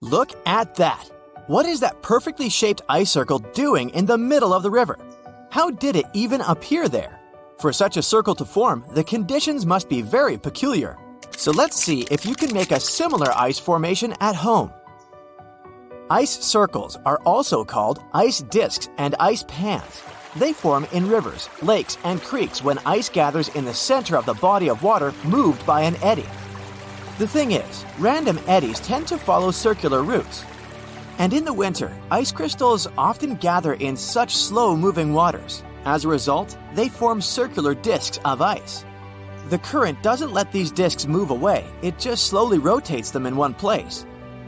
Look at that! What is that perfectly shaped ice circle doing in the middle of the river? How did it even appear there? For such a circle to form, the conditions must be very peculiar. So let's see if you can make a similar ice formation at home. Ice circles are also called ice disks and ice pans. They form in rivers, lakes, and creeks when ice gathers in the center of the body of water moved by an eddy. The thing is, random eddies tend to follow circular routes. And in the winter, ice crystals often gather in such slow moving waters. As a result, they form circular disks of ice. The current doesn't let these disks move away, it just slowly rotates them in one place.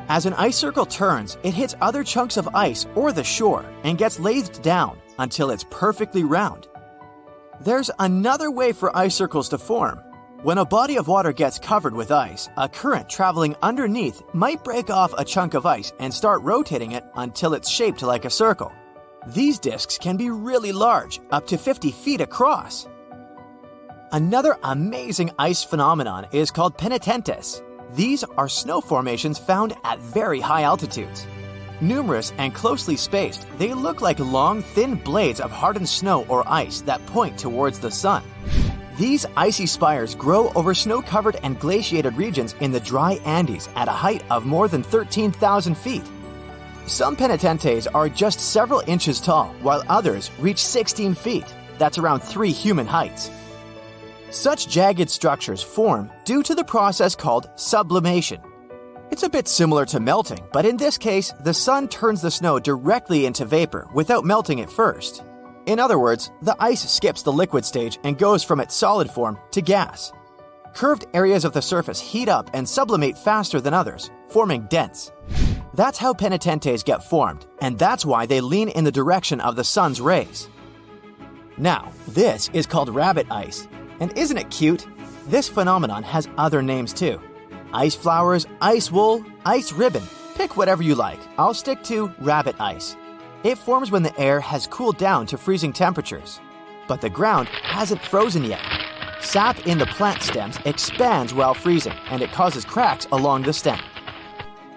As an ice circle turns, it hits other chunks of ice or the shore and gets lathed down until it's perfectly round. There's another way for ice circles to form. When a body of water gets covered with ice, a current traveling underneath might break off a chunk of ice and start rotating it until it's shaped like a circle. These disks can be really large, up to 50 feet across. Another amazing ice phenomenon is called penitentes. These are snow formations found at very high altitudes. Numerous and closely spaced, they look like long, thin blades of hardened snow or ice that point towards the sun. These icy spires grow over snow covered and glaciated regions in the dry Andes at a height of more than 13,000 feet. Some penitentes are just several inches tall, while others reach 16 feet. That's around three human heights. Such jagged structures form due to the process called sublimation. It's a bit similar to melting, but in this case, the sun turns the snow directly into vapor without melting it first. In other words, the ice skips the liquid stage and goes from its solid form to gas. Curved areas of the surface heat up and sublimate faster than others, forming dents. That's how penitentes get formed, and that's why they lean in the direction of the sun's rays. Now, this is called rabbit ice, and isn't it cute? This phenomenon has other names too ice flowers, ice wool, ice ribbon. Pick whatever you like. I'll stick to rabbit ice. It forms when the air has cooled down to freezing temperatures, but the ground hasn't frozen yet. Sap in the plant stems expands while freezing, and it causes cracks along the stem.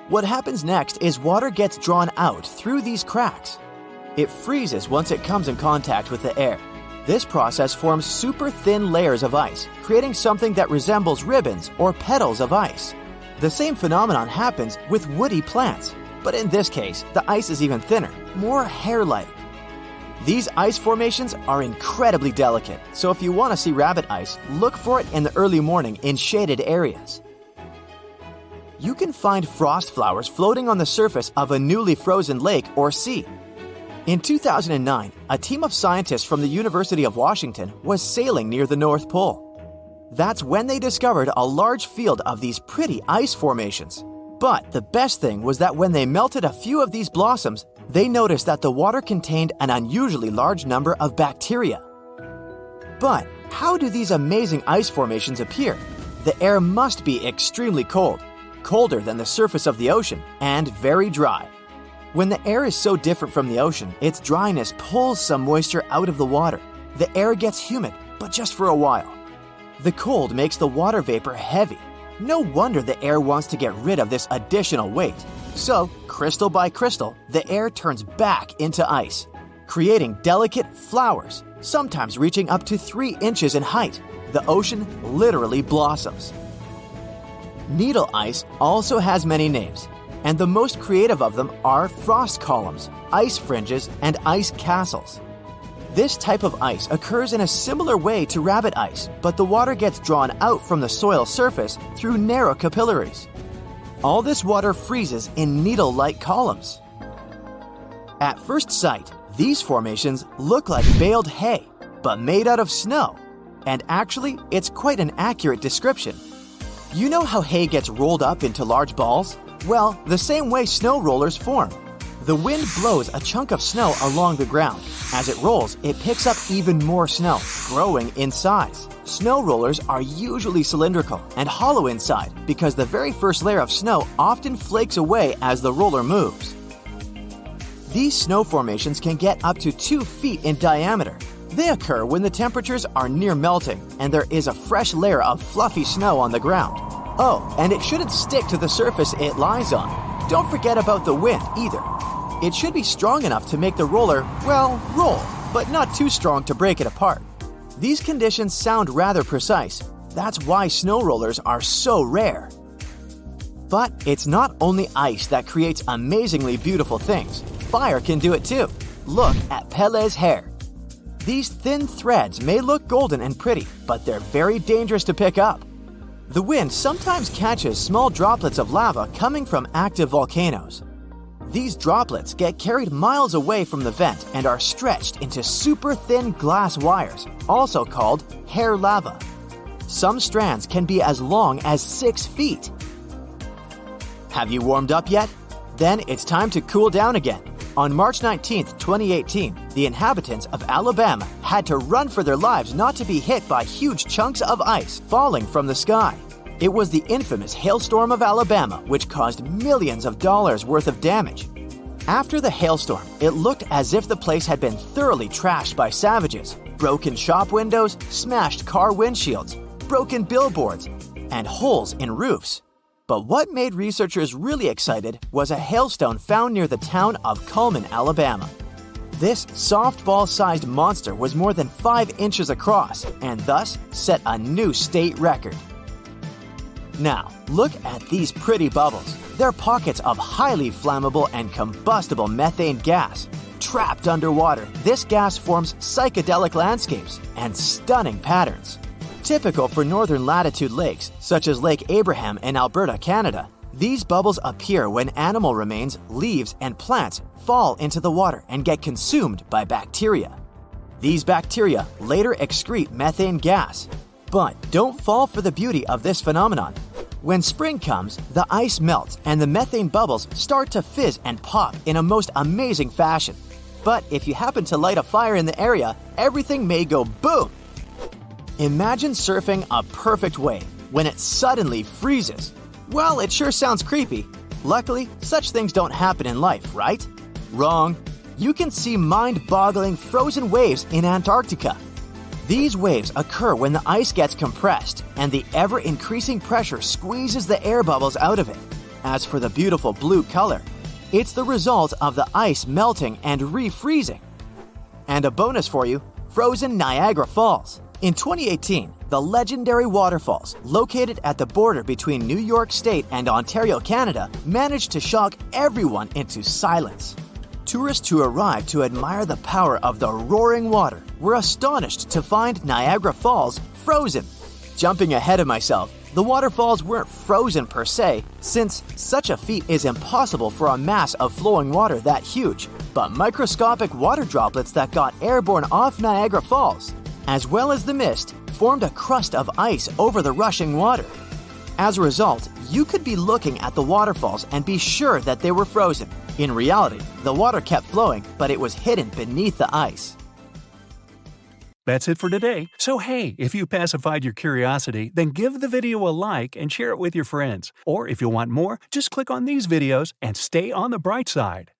What happens next is water gets drawn out through these cracks. It freezes once it comes in contact with the air. This process forms super thin layers of ice, creating something that resembles ribbons or petals of ice. The same phenomenon happens with woody plants, but in this case, the ice is even thinner, more hair like. These ice formations are incredibly delicate, so if you want to see rabbit ice, look for it in the early morning in shaded areas. You can find frost flowers floating on the surface of a newly frozen lake or sea. In 2009, a team of scientists from the University of Washington was sailing near the North Pole. That's when they discovered a large field of these pretty ice formations. But the best thing was that when they melted a few of these blossoms, they noticed that the water contained an unusually large number of bacteria. But how do these amazing ice formations appear? The air must be extremely cold, colder than the surface of the ocean, and very dry. When the air is so different from the ocean, its dryness pulls some moisture out of the water. The air gets humid, but just for a while. The cold makes the water vapor heavy. No wonder the air wants to get rid of this additional weight. So, crystal by crystal, the air turns back into ice, creating delicate flowers, sometimes reaching up to 3 inches in height. The ocean literally blossoms. Needle ice also has many names, and the most creative of them are frost columns, ice fringes, and ice castles. This type of ice occurs in a similar way to rabbit ice, but the water gets drawn out from the soil surface through narrow capillaries. All this water freezes in needle like columns. At first sight, these formations look like baled hay, but made out of snow. And actually, it's quite an accurate description. You know how hay gets rolled up into large balls? Well, the same way snow rollers form. The wind blows a chunk of snow along the ground. As it rolls, it picks up even more snow, growing in size. Snow rollers are usually cylindrical and hollow inside because the very first layer of snow often flakes away as the roller moves. These snow formations can get up to 2 feet in diameter. They occur when the temperatures are near melting and there is a fresh layer of fluffy snow on the ground. Oh, and it shouldn't stick to the surface it lies on. Don't forget about the wind either. It should be strong enough to make the roller, well, roll, but not too strong to break it apart. These conditions sound rather precise. That's why snow rollers are so rare. But it's not only ice that creates amazingly beautiful things. Fire can do it too. Look at Pele's hair. These thin threads may look golden and pretty, but they're very dangerous to pick up. The wind sometimes catches small droplets of lava coming from active volcanoes. These droplets get carried miles away from the vent and are stretched into super thin glass wires, also called hair lava. Some strands can be as long as 6 feet. Have you warmed up yet? Then it's time to cool down again. On March 19, 2018, the inhabitants of Alabama had to run for their lives not to be hit by huge chunks of ice falling from the sky. It was the infamous hailstorm of Alabama, which caused millions of dollars worth of damage. After the hailstorm, it looked as if the place had been thoroughly trashed by savages broken shop windows, smashed car windshields, broken billboards, and holes in roofs. But what made researchers really excited was a hailstone found near the town of Cullman, Alabama. This softball sized monster was more than 5 inches across and thus set a new state record. Now, look at these pretty bubbles. They're pockets of highly flammable and combustible methane gas. Trapped underwater, this gas forms psychedelic landscapes and stunning patterns. Typical for northern latitude lakes, such as Lake Abraham in Alberta, Canada, these bubbles appear when animal remains, leaves, and plants fall into the water and get consumed by bacteria. These bacteria later excrete methane gas. But don't fall for the beauty of this phenomenon. When spring comes, the ice melts and the methane bubbles start to fizz and pop in a most amazing fashion. But if you happen to light a fire in the area, everything may go boom Imagine surfing a perfect wave when it suddenly freezes. Well, it sure sounds creepy. Luckily, such things don't happen in life, right? Wrong. You can see mind boggling frozen waves in Antarctica. These waves occur when the ice gets compressed and the ever increasing pressure squeezes the air bubbles out of it. As for the beautiful blue color, it's the result of the ice melting and refreezing. And a bonus for you frozen Niagara Falls. In 2018, the legendary waterfalls, located at the border between New York State and Ontario, Canada, managed to shock everyone into silence. Tourists who arrived to admire the power of the roaring water were astonished to find Niagara Falls frozen. Jumping ahead of myself, the waterfalls weren't frozen per se, since such a feat is impossible for a mass of flowing water that huge, but microscopic water droplets that got airborne off Niagara Falls as well as the mist, formed a crust of ice over the rushing water. As a result, you could be looking at the waterfalls and be sure that they were frozen. In reality, the water kept flowing, but it was hidden beneath the ice. That's it for today. So, hey, if you pacified your curiosity, then give the video a like and share it with your friends. Or if you want more, just click on these videos and stay on the bright side.